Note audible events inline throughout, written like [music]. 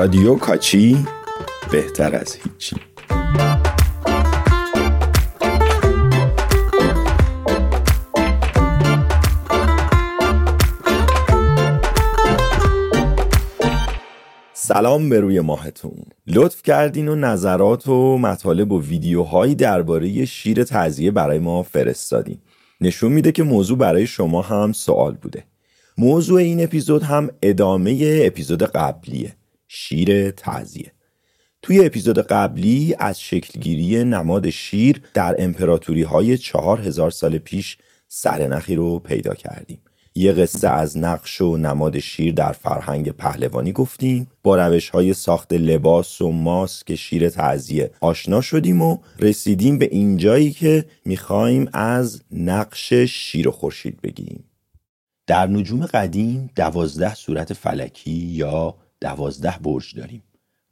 رادیو کاچی بهتر از هیچی سلام به روی ماهتون. لطف کردین و نظرات و مطالب و ویدیوهایی درباره شیر تعذیه برای ما فرستادین. نشون میده که موضوع برای شما هم سوال بوده. موضوع این اپیزود هم ادامه اپیزود قبلیه. شیر تعذیه. توی اپیزود قبلی از شکلگیری نماد شیر در امپراتوری های چهار هزار سال پیش سرنخی رو پیدا کردیم. یه قصه از نقش و نماد شیر در فرهنگ پهلوانی گفتیم. با روش های ساخت لباس و ماسک شیر تعذیه آشنا شدیم و رسیدیم به اینجایی که می‌خوایم از نقش شیر و خورشید بگیم در نجوم قدیم دوازده صورت فلکی یا دوازده برج داریم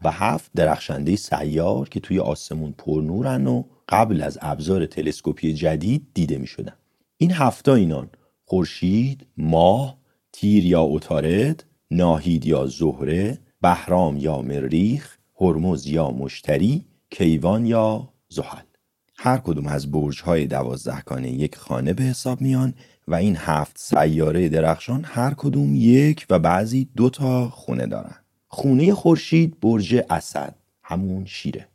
و هفت درخشنده سیار که توی آسمون پرنورن و قبل از ابزار تلسکوپی جدید دیده می شدن. این هفتا اینان خورشید، ماه، تیر یا اتارد، ناهید یا زهره، بهرام یا مریخ، هرمز یا مشتری، کیوان یا زحل. هر کدوم از برج های دوازده یک خانه به حساب میان و این هفت سیاره درخشان هر کدوم یک و بعضی دو تا خونه دارن. خونه خورشید برج اسد همون شیره.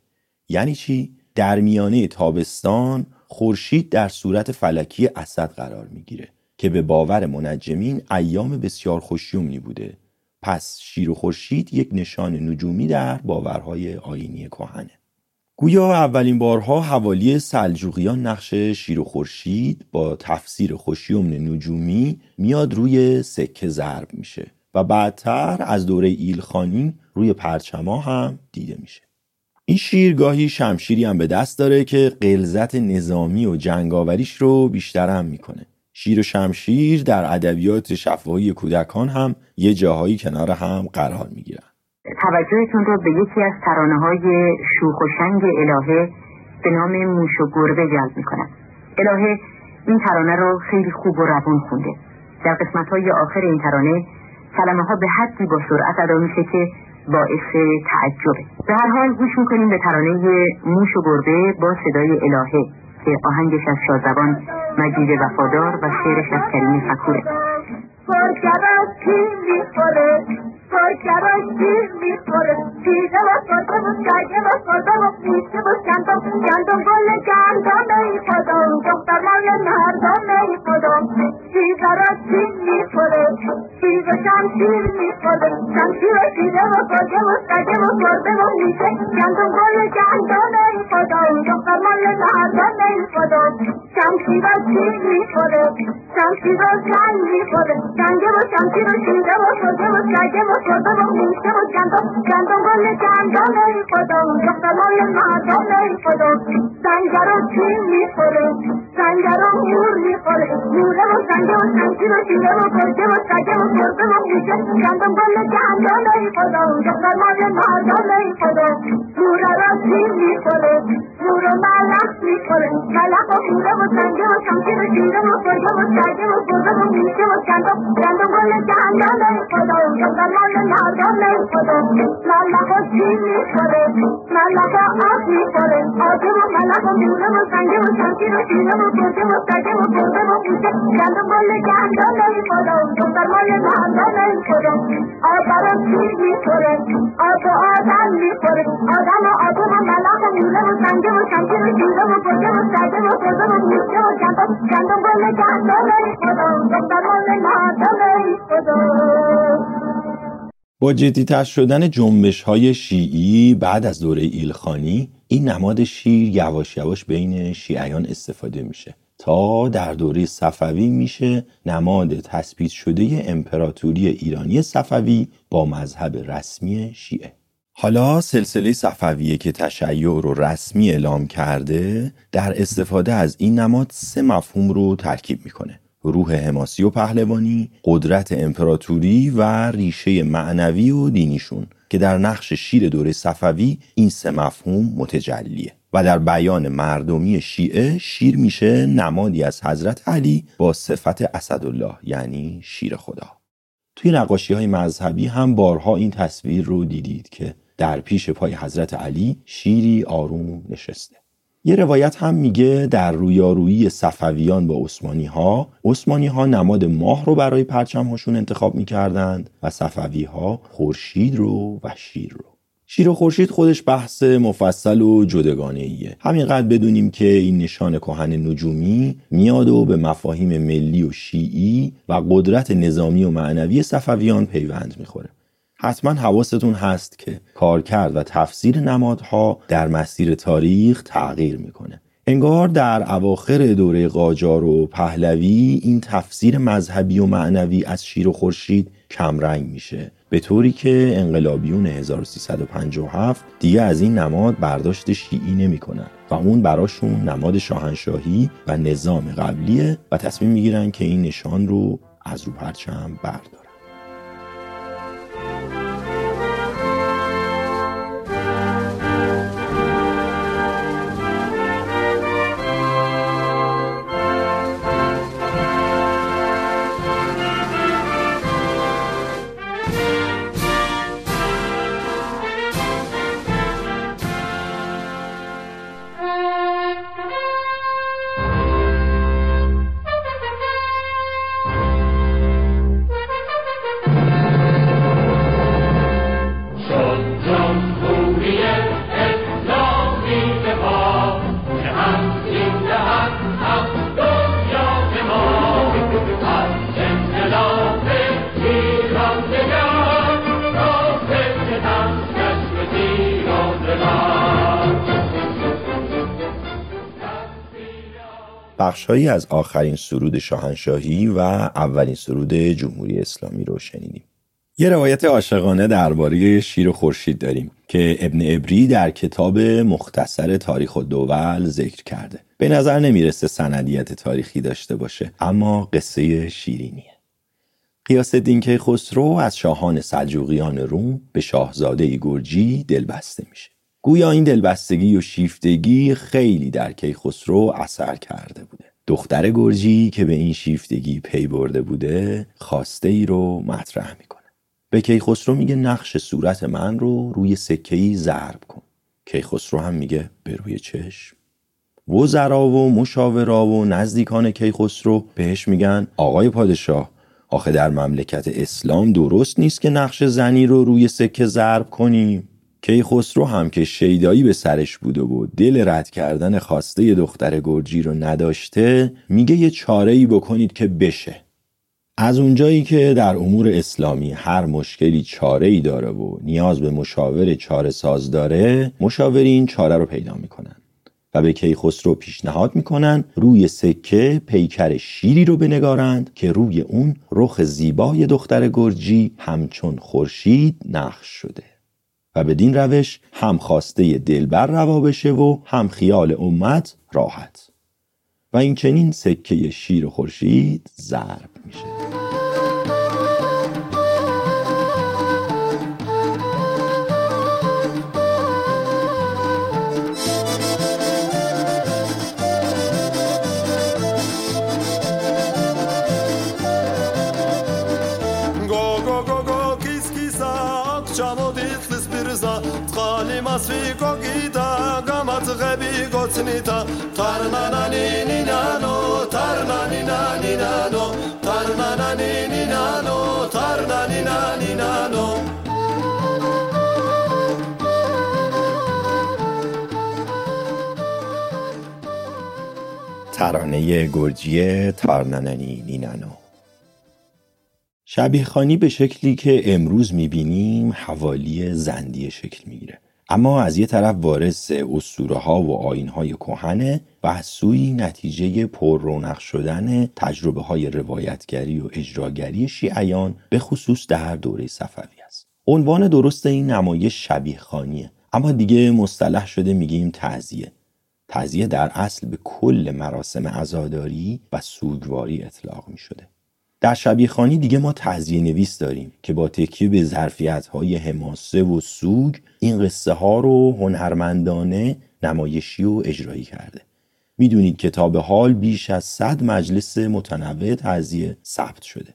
یعنی چی؟ در میانه تابستان خورشید در صورت فلکی اسد قرار می‌گیره که به باور منجمین ایام بسیار خوشیومنی بوده پس شیر و خورشید یک نشان نجومی در باورهای آینی کهنه گویا اولین بارها حوالی سلجوقیان نقش شیر و خورشید با تفسیر خوشیومن نجومی میاد روی سکه ضرب میشه و بعدتر از دوره ایلخانی روی پرچما هم دیده میشه. این شیر گاهی شمشیری هم به دست داره که قلزت نظامی و جنگاوریش رو بیشتر هم می‌کنه. شیر و شمشیر در ادبیات شفاهی کودکان هم یه جاهایی کنار هم قرار می‌گیرن توجهتون رو به یکی از ترانه های شوخ و شنگ الهه به نام موش و گربه جلب می‌کنم. الهه این ترانه رو خیلی خوب و روون خونده. در قسمت های آخر این ترانه کلمه ها به حدی با سرعت ادا میشه که باعث تعجبه. به هر حال گوش می‌کنیم به ترانه موش و گربه با صدای الهه که آهنگش از شادزبان مجید وفادار و شعرش از کریم فکوره. شراش گیر می‌خوره پیزه و خدا و سگه و خدا و پیچه و گندم گندم گل گندم ای خدا دختر مال مردم ای خدا پیزه را گیر می‌خوره پیزه شمشیر می‌خوره شمشیر و پیزه و خدا و سگه و خدا و پیچه گندم گل گندم ای خدا دختر مال مردم ای خدا شمشیر را گیر می‌خوره شمشیر را زن می‌خوره جنگه و شمشیر و پیزه و خدا و سگه و خدا و میشه و گندم گندم گل گندم ای خدا دخترای مردم ای خدا سنگر و چین می‌خوره سنگر و مور می‌خوره موره و سنگه و سنگی و شیره و گرگه و سگه و گربه و میشه گندم گل گندم ای خدا دخترای مردم ای خدا موره را چین مور و ملخ می‌خوره. ملخ و موره و سنگه و سنگی و شیره و گرگه و سگه و گربه و میشه و گندم گندم گل گندم ای خدا دخترای مردم ای خدا ملخ و چین می‌خوره؟ ملخ آب می‌خوره. آدم و ملخ و میونه و سنگه و شمشیر و شیره و گرده و سگه و گربه و کوچه گندم گل گندم ای خدا دختر مال مردم ای خدا آب را چین می‌خوره؟ آب و آدم می‌خوره. آدم و آدم و ملخ و و سنگه و شمشیر و شدن جنبش های شیعی بعد از دوره ایلخانی این نماد شیر یواش یواش بین شیعیان استفاده میشه. تا در دوره صفوی میشه نماد تثبیت شده امپراتوری ایرانی صفوی با مذهب رسمی شیعه. حالا سلسله صفویه که تشیع رو رسمی اعلام کرده در استفاده از این نماد سه مفهوم رو ترکیب می‌کنه. روح حماسی و پهلوانی، قدرت امپراتوری و ریشه معنوی و دینیشون که در نقش شیر دوره صفوی این سه مفهوم متجلیه. و در بیان مردمی شیعه شیر میشه نمادی از حضرت علی با صفت اسدالله یعنی شیر خدا. توی نقاشی های مذهبی هم بارها این تصویر رو دیدید که در پیش پای حضرت علی شیری آروم نشسته. یه روایت هم میگه در رویارویی صفویان با عثمانی ها عثمانی ها نماد ماه رو برای پرچم هاشون انتخاب می‌کردند و صفوی ها خورشید رو و شیر رو. شیر و خورشید خودش بحث مفصل و جدگانه ایه همینقدر بدونیم که این نشان کهن نجومی میاد و به مفاهیم ملی و شیعی و قدرت نظامی و معنوی صفویان پیوند می‌خوره. حتما حواستون هست که کارکرد و تفسیر نمادها در مسیر تاریخ تغییر می‌کنه. انگار در اواخر دوره قاجار و پهلوی این تفسیر مذهبی و معنوی از شیر و خورشید کمرنگ میشه. به طوری که انقلابیون 1357 دیگه از این نماد برداشت شیعی نمی‌کنن و اون براشون نماد شاهنشاهی و نظام قبلیه و تصمیم می‌گیرن که این نشان رو از رو پرچم بردارن. بخشهایی از آخرین سرود شاهنشاهی و اولین سرود جمهوری اسلامی رو شنیدیم. یه روایت عاشقانه درباره شیر و خورشید داریم که ابن ابری در کتاب مختصر تاریخ و دول ذکر کرده. به نظر نمی‌رسه سندیت تاریخی داشته باشه اما قصه شیرینیه. قیاس الدین خسرو از شاهان سلجوقیان روم به شاهزاده گرجی دلبسته میشه. گویا این دلبستگی و شیفتگی خیلی در کیخسرو اثر کرده بوده. دختر گرجی که به این شیفتگی پی برده بوده خواسته ای رو مطرح می‌کنه. به کیخسرو میگه نقش صورت من رو روی سکه ای ضرب کن. کیخسرو هم میگه به روی چشم. وزرا و مشاورا و نزدیکان کیخسرو بهش میگن آقای پادشاه. آخه در مملکت اسلام درست نیست که نقش زنی رو روی سکه ضرب کنیم. کیخسرو هم که شیدایی به سرش بوده و دل رد کردن خواسته دختر گرجی رو نداشته میگه یه چاره ای بکنید که بشه. از اونجایی که در امور اسلامی هر مشکلی چاره ای داره و نیاز به مشاور چاره ساز داره مشاوری این چاره رو پیدا می‌کنن و به کیخسرو پیشنهاد می‌کنن روی سکه پیکر شیری رو بنگارند که روی اون رخ زیبای دختر گرجی همچون خورشید نقش شده. و بدین روش هم خواسته دلبر روا بشه و هم خیال امت راحت. و این چنین سکه شیر و خورشید ضرب میشه. ترانه گرجی تارنننی نینانو شبیه خانی به شکلی که امروز می‌بینیم حوالی زندی شکل می‌گیره. اما از یه طرف وارث اسطوره ها و آین های کهنه و از سوی نتیجه پر رونق شدن تجربه های روایتگری و اجراگری شیعیان به خصوص در دوره صفوی است. عنوان درست این نمایش شبیه خانیه اما دیگه مصطلح شده میگیم تعذیه. تعذیه در اصل به کل مراسم عزاداری و سوگواری اطلاق می شده. در شبیه خانی دیگه ما تعذیه نویس داریم که با تکیه به ظرفیت های حماسه و سوگ این قصه ها رو هنرمندانه نمایشی و اجرایی کرده. می‌دونید کتاب حال بیش از صد مجلس متنوع تعذیه ثبت شده.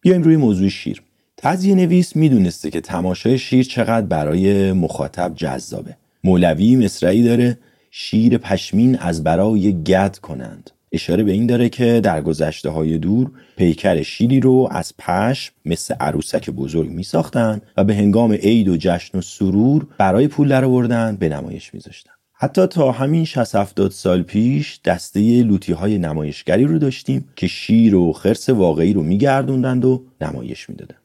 بیایم روی موضوع شیر. تزیه نویس می‌دونسته که تماشای شیر چقدر برای مخاطب جذابه. مولوی مصرعی داره شیر پشمین از برای گد کنند. اشاره به این داره که در گذشته های دور پیکر شیری رو از پشم مثل عروسک بزرگ می ساختن و به هنگام عید و جشن و سرور برای پول درآوردن به نمایش میذاشتن. حتی تا همین 60 70 سال پیش دسته لوتی های نمایشگری رو داشتیم که شیر و خرس واقعی رو میگردوندند و نمایش می‌دادن.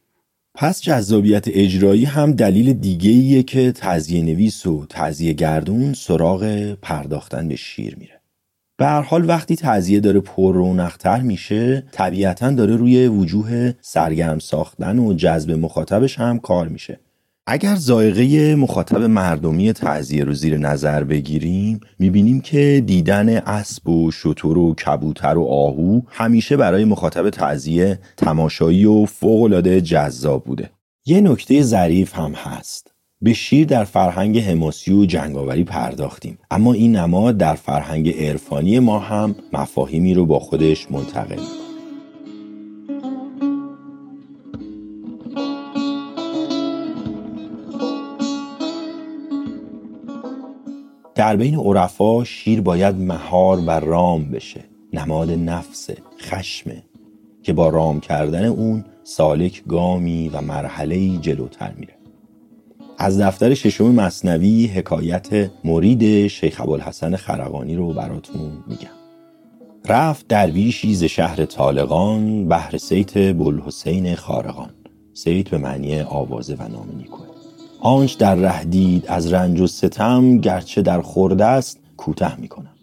پس جذابیت اجرایی هم دلیل دیگه که تزیه نویس و تزیه گردون سراغ پرداختن به شیر میره. به هر حال وقتی تزیه داره پر رونقتر میشه طبیعتا داره روی وجوه سرگرم ساختن و جذب مخاطبش هم کار میشه. اگر زائقه مخاطب مردمی تعذیه رو زیر نظر بگیریم می‌بینیم که دیدن اسب و شتر و کبوتر و آهو همیشه برای مخاطب تعذیه تماشایی و فوقالعاده جذاب بوده. یه نکته ظریف هم هست. به شیر در فرهنگ حماسی و جنگاوری پرداختیم. اما این نماد در فرهنگ عرفانی ما هم مفاهیمی رو با خودش منتقل در بین عرفا شیر باید مهار و رام بشه. نماد نفس خشمه که با رام کردن اون سالک گامی و مرحله جلوتر میره از دفتر ششم مثنوی حکایت مرید شیخ ابوالحسن خرقانی رو براتون میگم. رفت درویشی ز شهر طالقان بهر صیت بوالحسین خارقان. صیت به معنی آوازه و نام نیکوه آنچ در ره دید از رنج و ستم گرچه در خورد است کوته می‌کنم.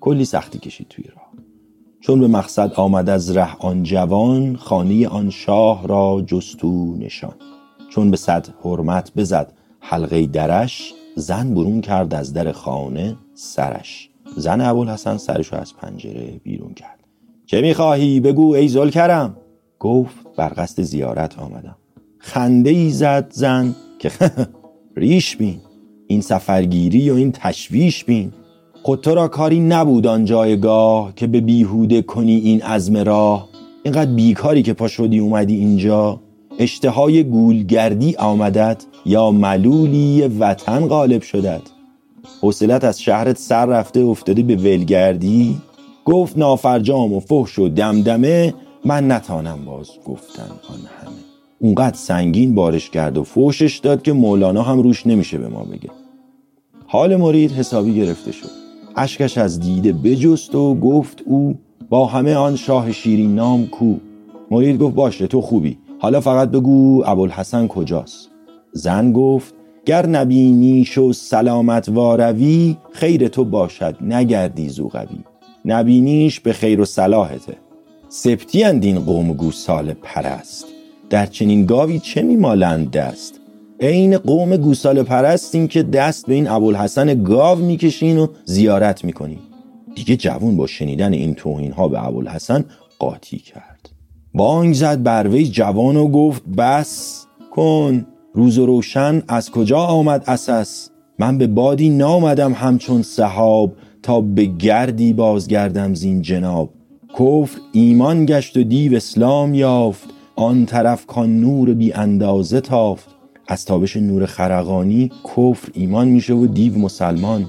کلی سختی کشید توی راه. چون به مقصد آمد از ره آن جوان خانه آن شاه را جستو نشان چون به صد حرمت بزد. حلقه درش زن برون کرد از در خانه سرش. زن ابوالحسن سرش رو از پنجره بیرون کرد. چه می‌خواهی؟ بگو ای کرم گفت بر قصد زیارت آمدم. خنده ای زد زن که [laughs] ریش بین. این سفرگیری و این تشویش بین. خود تو را کاری نبود آن جایگاه که به بیهوده کنی این عزم راه. اینقدر بیکاری که پا شدی اومدی اینجا. اشتهای گولگردی آمدد یا ملولی وطن غالب شدد حوصلت از شهرت سر رفته افتاده به ولگردی. گفت نافرجام و فحش و دمدمه من نتانم باز گفتن آن همه. اونقدر سنگین بارش کرد و فوشش داد که مولانا هم روش نمیشه به ما بگه. حال مرید حسابی گرفته شد. اشکش از دیده بجست و گفت او با همه آن شاه شیرین نام کو. مرید گفت باشه تو خوبی. حالا فقط بگو ابوالحسن کجاست. زن گفت گر نبینیش و سلامت واروی خیر تو باشد نگردی زوغوی نبینیش به خیر و صلاحته. سبتی اندین قوم گوسال پرست. در چنین گاوی چه میمالند دست؟ عین قوم گوساله پرستیم که دست به این ابوالحسن گاو می‌کشین و زیارت می‌کنین. دیگه جوون با شنیدن این توهین ها به ابوالحسن قاطی کرد. بانگ زد بر وی جوان و گفت بس کن روز و روشن از کجا آمد اساس من به بادی نامدم همچون صحاب تا به گردی بازگردم زین جناب. کفر ایمان گشت و دیو اسلام یافت آن طرف کان نور بی اندازه تافت. از تابش نور خرقانی کفر ایمان میشه و دیو مسلمان.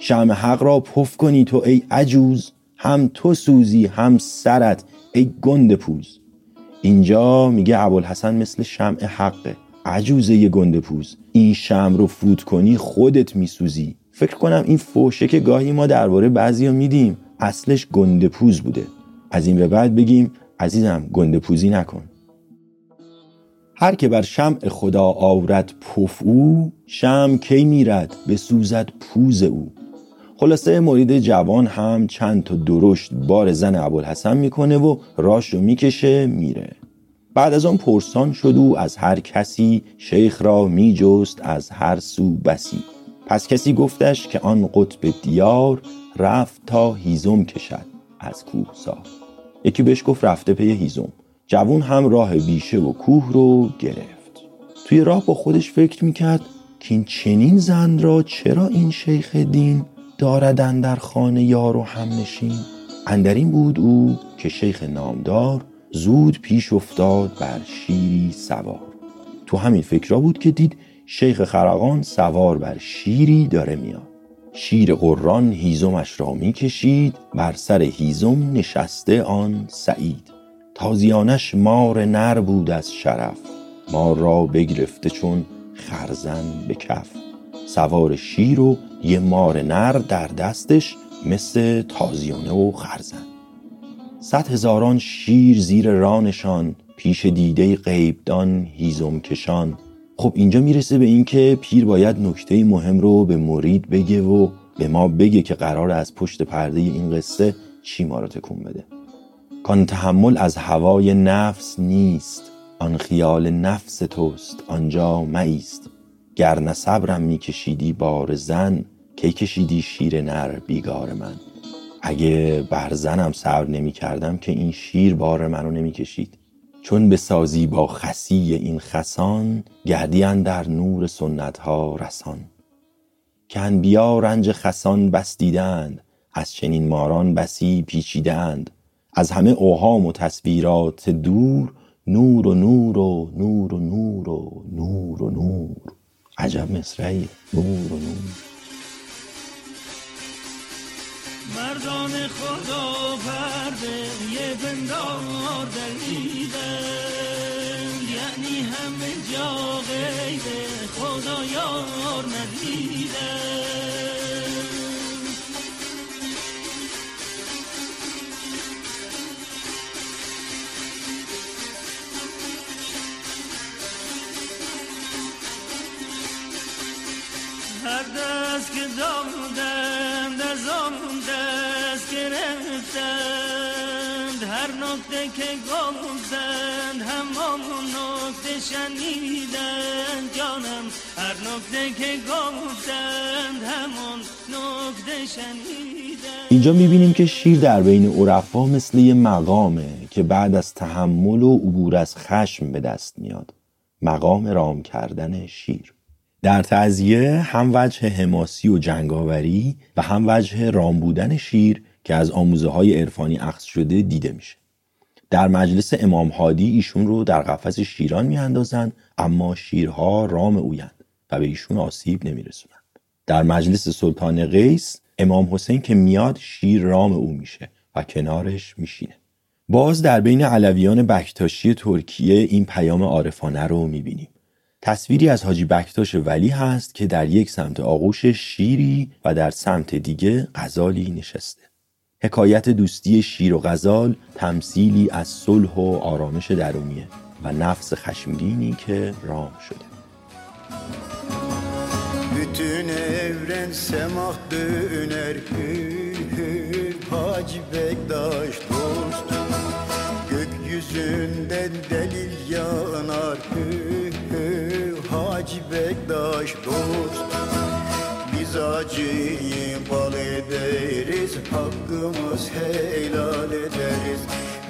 شم حق را پف کنی تو ای عجوز هم تو سوزی هم سرت. ای گند پوز. اینجا میگه ابوالحسن مثل شمع حقه. عجوزه گنده پوز. این شم رو فوت کنی خودت میسوزی. فکر کنم این فوشه که گاهی ما درباره بعضیا میدیم اصلش گنده پوز بوده. از این به بعد بگیم عزیزم گنده پوزی نکن. هر که بر شمع خدا آورد پف او شم کی میرد به سوزد پوز او. خلاصه مرید جوان هم چند تا درشت بار زن ابوالحسن می‌کنه و راش رو می‌کشه میره. بعد از آن پرسان شد او از هر کسی شیخ را میجست از هر سو بسی. پس کسی گفتش که آن قطب دیار رفت تا هیزم کشد از کوه سار. یکی بهش گفت رفته پی هیزم. جوون هم راه بیشه و کوه رو گرفت. توی راه با خودش فکر می‌کرد که این چنین زن را چرا این شیخ دین داردن در خانه یار و هم نشین. اندرین بود او که شیخ نامدار زود پیش افتاد بر شیری سوار. تو همین فکرا بود که دید شیخ خرقان سوار بر شیری داره میاد. شیر قران هیزمش را می کشید بر سر هیزم نشسته آن سعید. تازیانش مار نر بود از شرف مار را بگرفته چون خرزن به کف. سوار شیر و یه مار نر در دستش مثل تازیانه و خرزن. صد هزاران شیر زیر رانشان پیش دیده غیبدان هیزم کشان. خب اینجا می‌رسه به اینکه پیر باید نکته مهم رو به مرید بگه و به ما بگه که قرار از پشت پرده این قصه چی ما رو تکون بده. کان تحمل از هوای نفس نیست آن خیال نفس توست آنجا مایست. گر نه صبرم میکشیدی بار زن کی کشیدی شیر نر بیگار من؟ اگه بر زنم صبر نمی کردم که این شیر بار منو نمی کشید چون به سازی با خسی این خسان گردیان در نور سنت ها رسان. که انبیا رنج خسان بس دیدند از چنین ماران بسی پیچیدند. از همه اوهام و تصویرات دور نور و نور و نور و نور و نور و نور. عجب مصرعی نور و نور. مردان خدا پرده یه بندار دلیدن یعنی همه جا غیب خدا یار ندیدن که گفتند همان نکته شنیدند جانم. هر که گفتند همان نکته شنیدند اینجا می‌بینیم که شیر در بین عرفا مثل یه مقامه که بعد از تحمل و عبور از خشم به دست میاد. مقام رام کردن شیر. در تعذیه هم وجه حماسی و جنگاوری و هم وجه رام بودن شیر که از آموزه های عرفانی اخذ شده دیده میشه. در مجلس امام هادی ایشون رو در قفس شیران میاندازند اما شیرها رام اویند و به ایشون آسیب نمیرسونند. در مجلس سلطان قیس امام حسین که میاد شیر رام او میشه و کنارش میشینه. باز در بین علویان بکتاشی ترکیه این پیام عارفانه رو می‌بینیم. تصویری از حاجی بکتاش ولی هست که در یک سمت آغوش شیری و در سمت دیگه غزالی نشسته. حکایت دوستی شیر و غزال تمثیلی از صلح و آرامش درونیه و نفس خشمگینی که رام شده Bütün evren semah döner hür hür Hacı Bektaş dost Gökyüzünden delil yanar hür hür Hacı Bektaş dost Biz acıyı bal ederiz Hakkımız helal ederiz.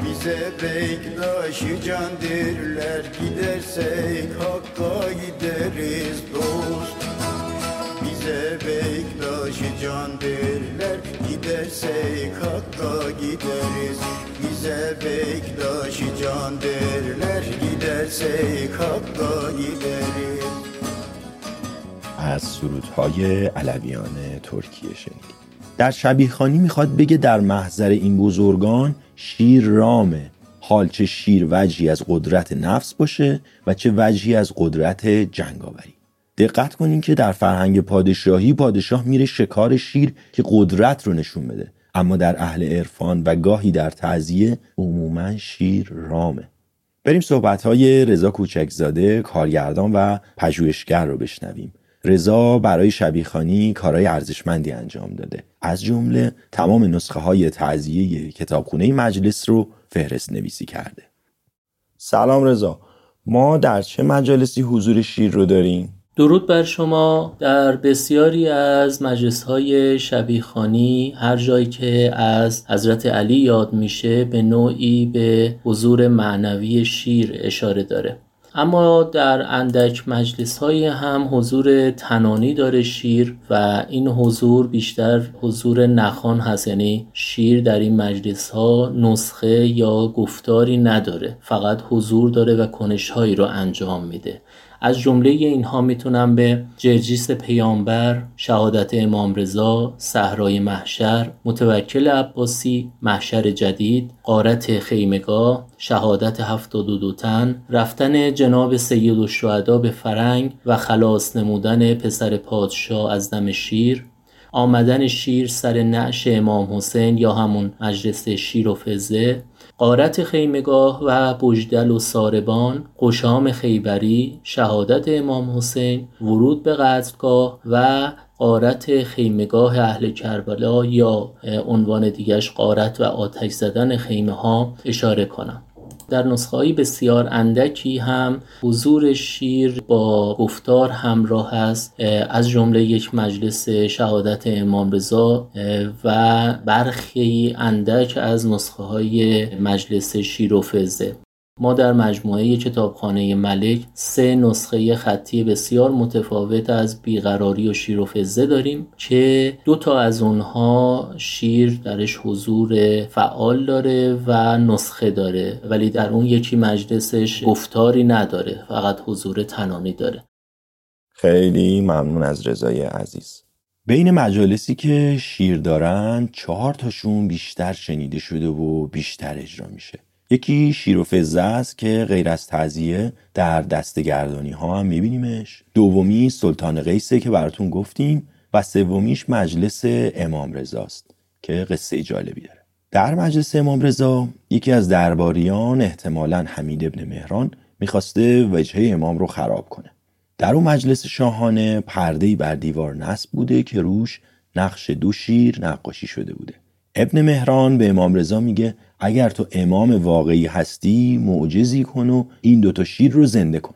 Bize Bektaş'ı can derler Gidersek Hakk'a gideriz dost. Bize Bektaş'ı can derler Gidersek Hakk'a gideriz. Bize Bektaş'ı can derler Gidersek Hakk'a gideriz از سرودهای علویان ترکیه شنیدیم. در شبیخانی می‌خواد بگه در محضر این بزرگان شیر رامه. حال چه شیر وجهی از قدرت نفس باشه و چه وجهی از قدرت جنگاوری. دقت کنین که در فرهنگ پادشاهی پادشاه میره شکار شیر که قدرت رو نشون بده. اما در اهل عرفان و گاهی در تعذیه عموما شیر رامه. بریم صحبت های رضا کوچکزاده کارگردان و پژوهشگر رو بشنویم. رضا برای شبیخانی کارهای ارزشمندی انجام داده. از جمله تمام نسخه های تعذیه کتابخونه مجلس رو فهرست نویسی کرده. سلام رضا. ما در چه مجالسی حضور شیر رو داریم؟ درود بر شما. در بسیاری از مجلس های شبیخانی هر جایی که از حضرت علی یاد میشه به نوعی به حضور معنوی شیر اشاره داره. اما در اندک مجلس های هم حضور تنانی داره شیر و این حضور بیشتر حضور نخان هست. یعنی شیر در این مجلس ها نسخه یا گفتاری نداره فقط حضور داره و کنش هایی رو انجام میده. از جمله اینها می‌تونم به جرجیس پیامبر، شهادت امام رضا، صحرای محشر، متوکل عباسی، محشر جدید، قارت خیمگاه، شهادت هفتاد و دو تن، رفتن جناب سید الشهدا به فرنگ و خلاص نمودن پسر پادشاه از دم شیر، آمدن شیر سر نعش امام حسین یا همون مجلس شیر و فزه قارت خیمگاه و بجدل و ساربان قشام خیبری شهادت امام حسین ورود به قصدگاه و قارت خیمگاه اهل کربلا یا عنوان دیگش قارت و آتش زدن خیمه ها اشاره کنم. در نسخه بسیار اندکی هم حضور شیر با گفتار همراه است از جمله یک مجلس شهادت امام رضا و برخی اندک از نسخه های مجلس شیر و فزه ما در مجموعه کتابخانه ملک سه نسخه خطی بسیار متفاوت از بیقراری و شیر و فزه داریم که دو تا از اونها شیر درش حضور فعال داره و نسخه داره ولی در اون یکی مجلسش گفتاری نداره فقط حضور تنانی داره. خیلی ممنون از رضای عزیز. بین مجالسی که شیر دارن چهار تاشون بیشتر شنیده شده و بیشتر اجرا میشه. یکی شیر و فزه است که غیر از تعذیه در دستگردانی ها هم میبینیمش. دومی سلطان قیسه که براتون گفتیم و سومیش مجلس امام رضاست که قصه جالبی داره. در مجلس امام رضا یکی از درباریان احتمالا حمید ابن مهران می‌خواسته وجهه امام رو خراب کنه. در اون مجلس شاهانه پردهی بر دیوار نصب بوده که روش نقش دو شیر نقاشی شده بوده. ابن مهران به امام رضا میگه اگر تو امام واقعی هستی معجزی کن و این دوتا شیر رو زنده کن.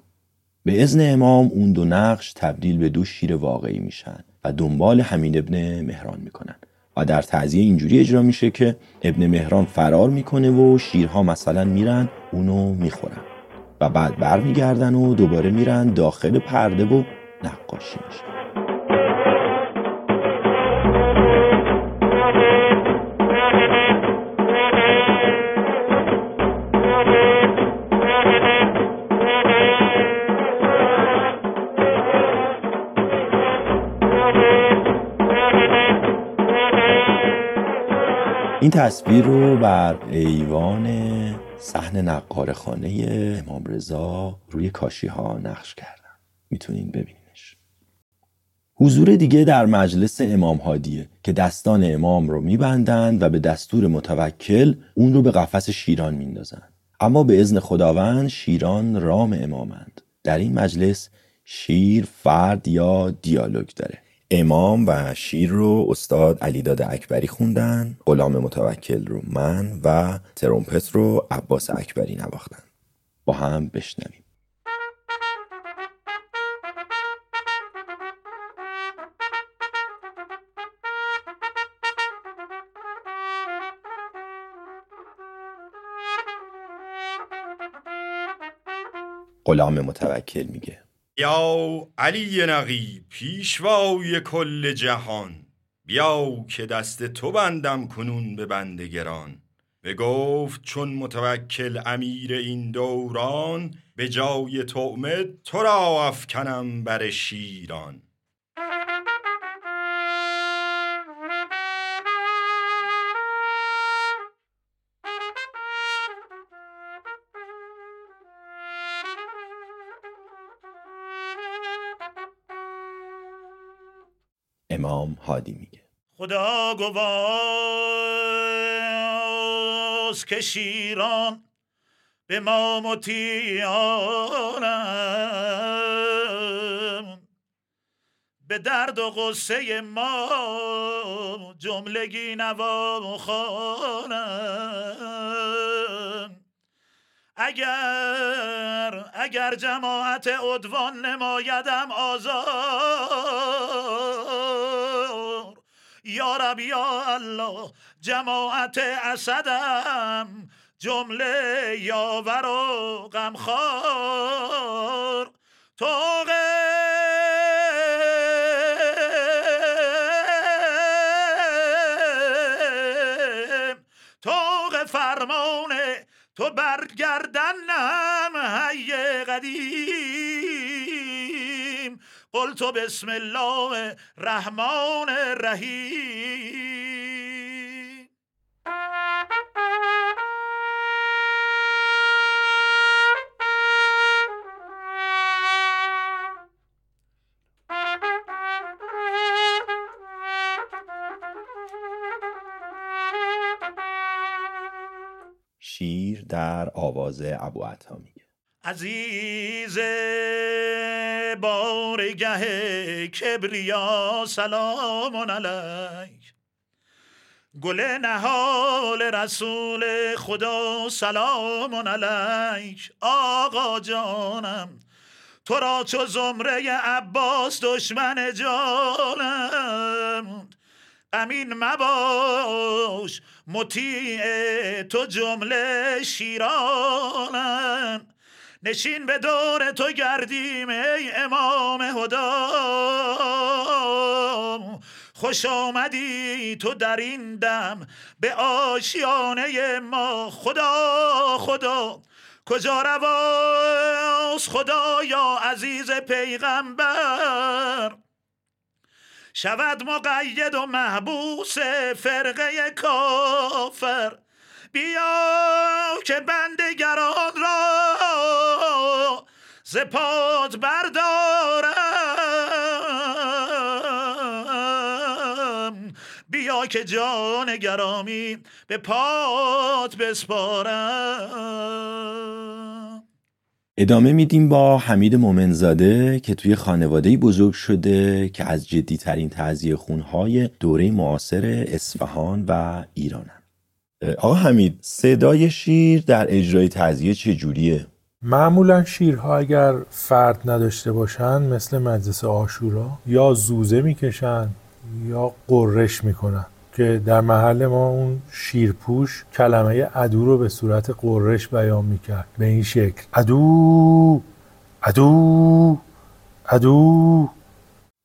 به ازن امام اون دو نقش تبدیل به دو شیر واقعی میشن و دنبال حمید ابن مهران می‌کنن. و در تعذیه اینجوری اجرا میشه که ابن مهران فرار می‌کنه و شیرها مثلا میرن اونو می‌خورن. و بعد برمیگردن و دوباره میرن داخل پرده و نقاشی میشن. این تصویر رو بر ایوان صحن نقار خانه امام رضا روی کاشی ها نقش کردم. می‌تونین ببینینش. حضور دیگه در مجلس امام هادیه که دستان امام رو میبندند و به دستور متوکل اون رو به قفس شیران میندازن اما به ازن خداوند شیران رام امامند. در این مجلس شیر فرد یا دیالوگ داره. امام و شیر رو استاد علیداد اکبری خوندن غلام متوکل رو من و ترومپت رو عباس اکبری نواختن. با هم بشنویم. غلام متوکل میگه یا علی نقی پیشوای کل جهان. بیا که دست تو بندم کنون به بندگران به گفت چون متوکل امیر این دوران به جای تعمد تو را افکنم بر شیران. امام هادی میگه. خدا گواست که شیران به ما مطیعانم به درد و غصه ما جملگی نوا خانم اگر اگر جماعت عدوان نمایدم آزار یا رب یا الله جماعت اسدم جمله یاور و غمخوار. تو توق فرمان تو برگردنم هی قدیم. قلت بسم الله رحمان رحیم شیر در آواز ابو عطا میگه. عزیز بارگه کبریا سلام علیک. گل نهال رسول خدا سلام علیک. آقا جانم تو را چو زمره عباس دشمن جانم. امین مباش مطیع تو جمله شیرانم. نشین به دور تو گردیم ای امام هدا. خوش آمدی تو در این دم به آشیانه ما. خدا خدا کجا خدا یا عزیز پیغمبر. شود مقید و محبوس فرقه کافر. بیا که بندگران را ز پاد بردارم. بیا که جان گرامی به پاد بسپارم. ادامه میدیم با حمید مومنزاده که توی خانواده بزرگ شده که از جدیترین تعذیه خونهای دوره معاصر اصفهان و ایرانن. آقا حمید صدای شیر در اجرای تعذیه چجوریه؟ معمولا شیرها اگر فرد نداشته باشن مثل مجلس آشورا یا زوزه می‌کشن یا قررش می‌کنن که در محل ما اون شیرپوش کلمه ادو رو به صورت قررش بیان می‌کرد. به این شکل. ادو! ادو! ادو!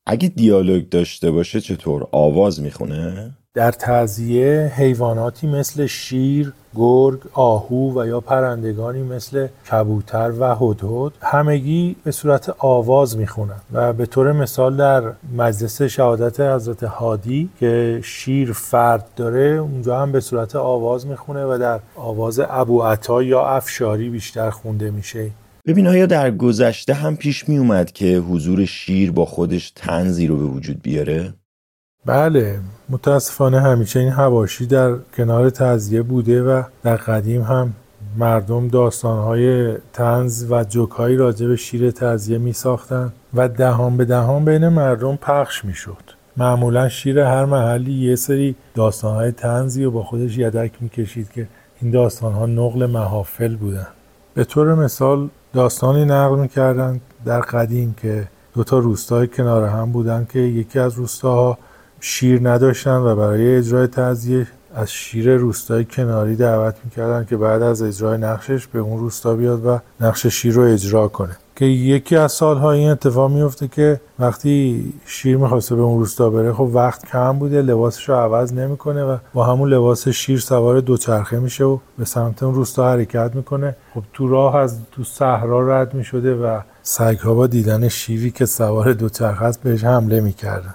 اگه دیالوگ داشته باشه چطور؟ آواز می‌خونه؟ در تعذیه حیواناتی مثل شیر، گرگ، آهو و یا پرندگانی مثل کبوتر و هدهد همگی به صورت آواز می‌خونن و به طور مثال در مجلس شهادت حضرت هادی که شیر فرد داره اونجا هم به صورت آواز می‌خونه و در آواز ابو عطا یا افشاری بیشتر خونده میشه ببین آیا در گذشته هم پیش می اومد که حضور شیر با خودش تنزی رو به وجود بیاره؟ بله متاسفانه همیشه این هواشی در کنار تزیه بوده و در قدیم هم مردم داستانهای تنز و جوکایی راجع به شیر تزیه می ساختن و دهان به دهان بین مردم پخش می شد معمولا شیر هر محلی یه سری داستانهای تنزی و با خودش یدک می کشید که این داستانها نقل محافل بودن. به طور مثال داستانی نقل می کردن در قدیم که دو تا روستای کنار هم بودن که یکی از روستاها شیر نداشتن و برای اجرای تعذیه از شیر روستای کناری دعوت می‌کردن که بعد از اجرای نقشش به اون روستا بیاد و نقش شیر رو اجرا کنه. که یکی از سالها این اتفاق میفته که وقتی شیر می‌خواسته به اون روستا بره خب وقت کم بوده لباسش رو عوض نمی‌کنه و با همون لباس شیر سوار دوچرخه میشه و به سمت اون روستا حرکت می‌کنه. خب تو راه از تو صحرا رد می‌شده و سگها با دیدن شیری که سوار دوچرخه است بهش حمله می‌کردن.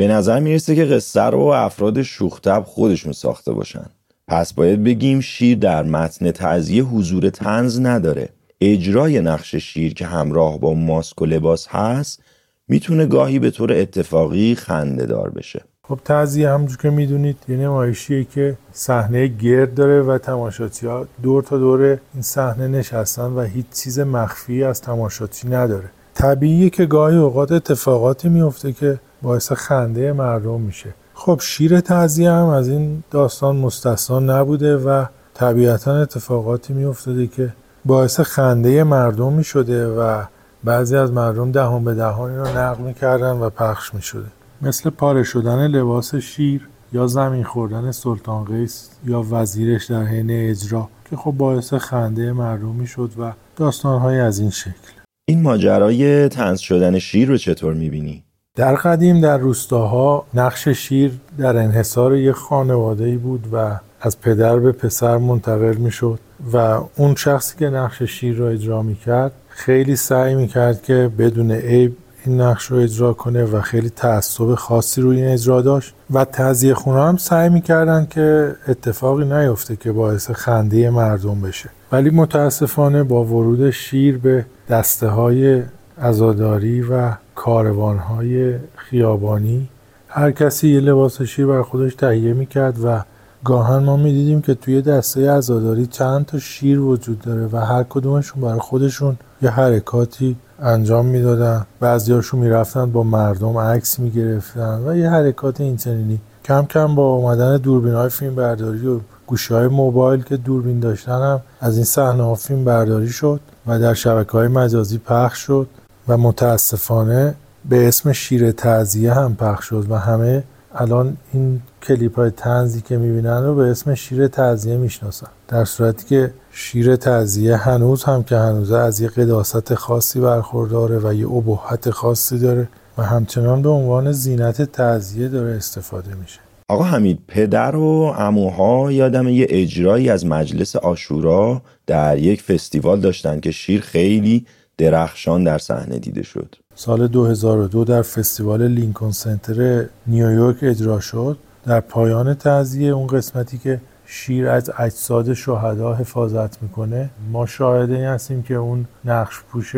به نظر می‌رسه که قصه رو افراد شوختب خودشون ساخته باشن. پس باید بگیم شیر در متن تعذیه حضور تنز نداره. اجرای نقش شیر که همراه با ماسک و لباس هست می‌تونه گاهی به طور اتفاقی خنده دار بشه. خب تعذیه همونجور که می‌دونید یه نمایشیه که صحنه گرد داره و تماشاچی ها دور تا دور این صحنه نشستن و هیچ چیز مخفی از تماشاچی نداره. طبیعیه که گاهی اوقات اتفاقاتی میفته که باعث خنده مردم میشه. خب شیر تعذیه هم از این داستان مستثنا نبوده و طبیعتا اتفاقاتی میافتاده که باعث خنده مردم می‌شده و بعضی از مردم دهان به دهان رو نقل می‌کردن و پخش می‌شده. مثل پاره شدن لباس شیر یا زمین خوردن سلطان قیس یا وزیرش در حین اجرا که خب باعث خنده مردمی شد و داستانهایی از این شکل. این ماجرای تنز شدن شیر رو چطور می‌بینی؟ در قدیم در روستاها نقش شیر در انحصار یک خانواده ای بود و از پدر به پسر منتقل می شد و اون شخصی که نقش شیر را اجرا می کرد خیلی سعی می کرد که بدون عیب این نقش رو اجرا کنه و خیلی تعصب خاصی روی این اجرا داشت و تهذیه خونه هم سعی می‌کردن که اتفاقی نیفته که باعث خنده مردم بشه. ولی متاسفانه با ورود شیر به دسته های ازاداری و کاروان های خیابانی. هر کسی یه لباس شیر بر خودش تهیه می‌کرد و گاهن ما می‌دیدیم که توی دسته ازاداری چند تا شیر وجود داره و هر کدومشون برای خودشون یه حرکاتی انجام می‌دادن. بعضیاشون می‌رفتن با مردم عکس می‌گرفتن و یه حرکات اینچنینی. کم کم با آمدن دوربین های فیلم برداری و گوشه های موبایل که دوربین داشتن هم از این صحنه ها فیلم برداری شد و در شبکه های مجازی پخش شد. و متاسفانه به اسم شیر تعذیه هم پخش شد و همه الان این کلیپ های تنزی که می‌بینن رو به اسم شیر تعذیه می‌شناسن. در صورتی که شیر تعذیه هنوز هم که هنوز از یه قداست خاصی برخورداره و یه ابهت خاصی داره و همچنان به عنوان زینت تعذیه داره استفاده میشه. آقا حمید پدر و اموها یادم یه اجرایی از مجلس آشورا در یک فستیوال داشتن که شیر خیلی درخشان در صحنه دیده شد. سال 2002 در فستیوال لینکن سنتر نیویورک اجرا شد. در پایان تعذیه اون قسمتی که شیر از اجساد شهدا حفاظت می‌کنه ما شاهده هستیم که اون نقش پوش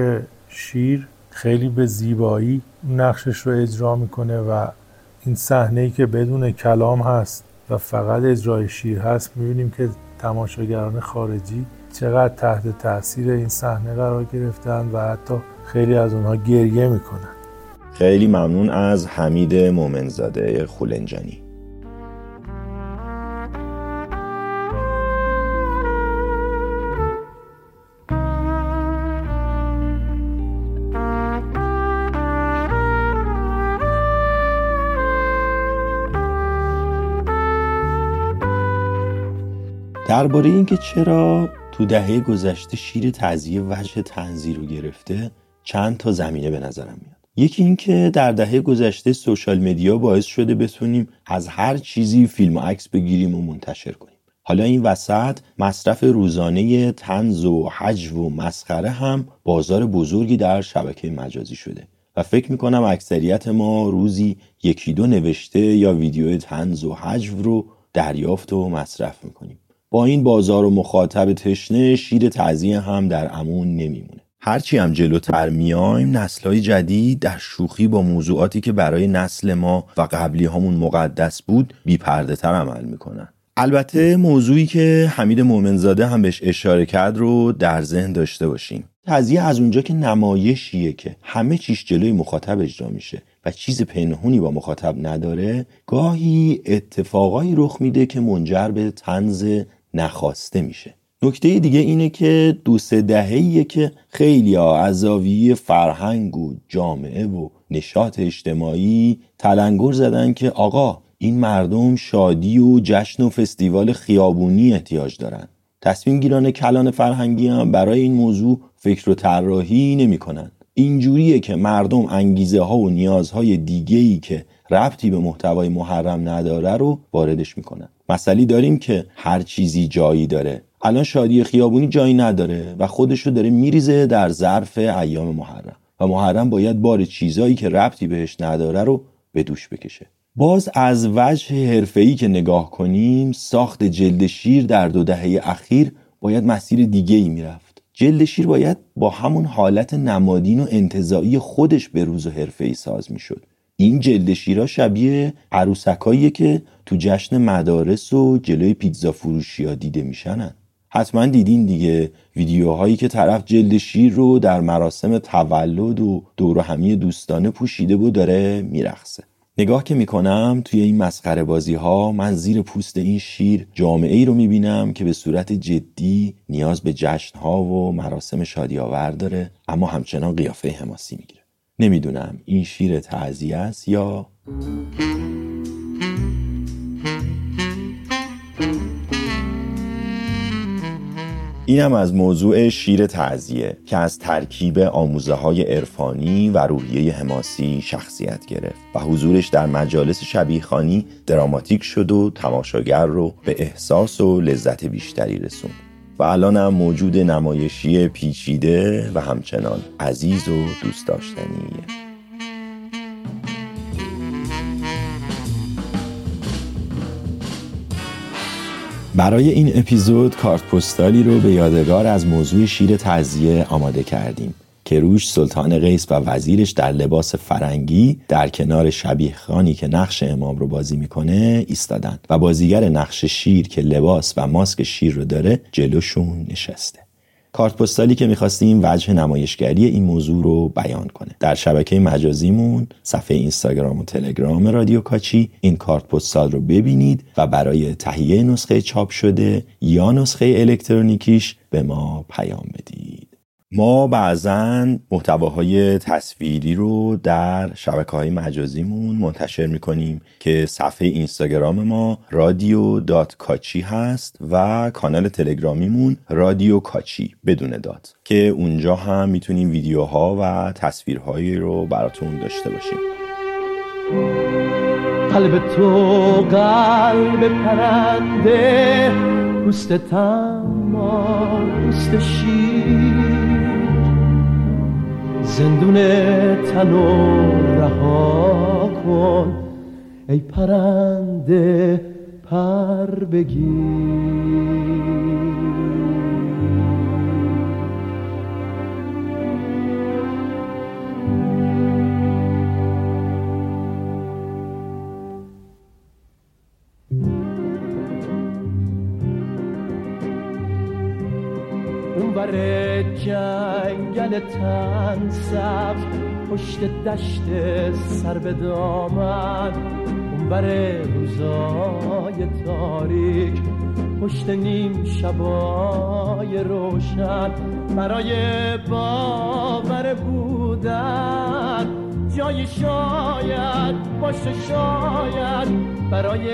شیر خیلی به زیبایی نقشش رو اجرا می‌کنه و این صحنه ای که بدون کلام هست و فقط اجرای شیر هست می‌بینیم که تماشاگران خارجی چقدر تحت تاثیر این صحنه قرار گرفتن و حتی خیلی از اونها گریه می‌کنن. خیلی ممنون از حمید مومنزاده خولنجانی درباره اینکه چرا تو دهه گذشته شیر تعذیه وجه تنظیر رو گرفته چند تا زمینه به نظرم میاد. یکی اینکه در دهه گذشته سوشال مدیا باعث شده بتونیم از هر چیزی فیلم و عکس بگیریم و منتشر کنیم. حالا این وسط مصرف روزانه تنز و حجو و مسخره هم بازار بزرگی در شبکه مجازی شده و فکر می‌کنم اکثریت ما روزی یکی دو نوشته یا ویدیو تنز و حجو رو دریافت و مصرف می‌کنیم. با این بازار و مخاطب تشنه شیر تعذیه هم در امون نمیمونه. هرچی هم جلوتر میایم نسلهای جدید در شوخی با موضوعاتی که برای نسل ما و قبلی همون مقدس بود بیپرده تر عمل می‌کنن. البته موضوعی که حمید مومنزاده هم بهش اشاره کرد رو در ذهن داشته باشیم. تزیه از اونجا که نمایشیه که همه چیش جلوی مخاطب اجرا میشه و چیز پنهونی با مخاطب نداره گاهی اتفاقایی رخ میده که منجر به تنز نخواسته میشه. نکته دیگه اینه که دو سه دههیه که خیلی ها از فرهنگ و جامعه و نشاط اجتماعی تلنگر زدن که آقا این مردم شادی و جشن و فستیوال خیابونی احتیاج دارن. تصمیم گیران کلان فرهنگی هم برای این موضوع فکر و طراحی نمی‌کنن. اینجوریه که مردم انگیزه ها و نیازهای دیگه ای که ربطی به محتوای محرم نداره رو واردش می‌کنن. مسئله داریم که هر چیزی جایی داره. الان شادی خیابونی جایی نداره و خودش رو داره میریزه در ظرف ایام محرم. و محرم باید بار چیزایی که ربطی بهش نداره رو به دوش بکشه. باز از وجه حرفه‌ای که نگاه کنیم ساخت جلد شیر در دو دهه اخیر باید مسیر دیگه ای می‌رفت. جلد شیر باید با همون حالت نمادین و انتظایی خودش به روز و حرفه‌ای ساز می‌شد. این جلد شیرا شبیه عروسکاییه که تو جشن مدارس و جلوی پیتزا فروشی ها دیده میشنن. حتما دیدین دیگه ویدیوهایی که طرف جلد شیر رو در مراسم تولد و دور همی دوستانه پوشیده و داره میرخصه نگاه که می‌کنم توی این مسخره بازی ها من زیر پوست این شیر جامعه ای رو می‌بینم که به صورت جدی نیاز به جشن ها و مراسم شادی آور داره اما همچنان قیافه حماسی می‌گیره. نمی‌دونم این شیر تعذیه است یا اینم از موضوع شیر تعذیه که از ترکیب آموزه های عرفانی و روحیه حماسی شخصیت گرفت و حضورش در مجالس شبیخانی دراماتیک شد و تماشاگر رو به احساس و لذت بیشتری رسوند. و الان هم موجود نمایشی پیچیده و همچنان عزیز و دوست داشتنیه. برای این اپیزود کارت پستالی رو به یادگار از موضوع شیر تعذیه آماده کردیم. که سلطان قیس و وزیرش در لباس فرنگی در کنار شبیه خانی که نقش امام رو بازی می‌کنه ایستادن و بازیگر نقش شیر که لباس و ماسک شیر رو داره جلوشون نشسته. کارت پستالی که می‌خواستیم وجه نمایشگری این موضوع رو بیان کنه. در شبکه مجازیمون صفحه اینستاگرام و تلگرام رادیو کاچی این کارت پستال رو ببینید و برای تهیه نسخه چاپ شده یا نسخه الکترونیکیش به ما پیام بدید. ما بعضا محتواهای تصویری رو در شبکه های مجازیمون منتشر می‌کنیم که صفحه اینستاگرام ما رادیو dot کاچی هست و کانال تلگرامیمون رادیو کاچی بدون dot که اونجا هم می‌تونیم ویدیوها و تصویرهایی رو براتون داشته باشیم. قلب تو قلب پرنده پوست تمام پوست شیر. زندون تنو رها کن. ای پرنده پر بگیر. جنگل تن سبز پشت دشت سر به دامن. اون بر روزای تاریک پشت نیم شبای روشن. برای باور بودن جای شاید باشه شاید. برای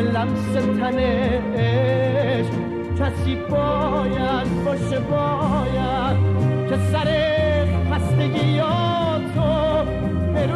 لمس تنش کسی باید باشه باید. که سر خستگی تو به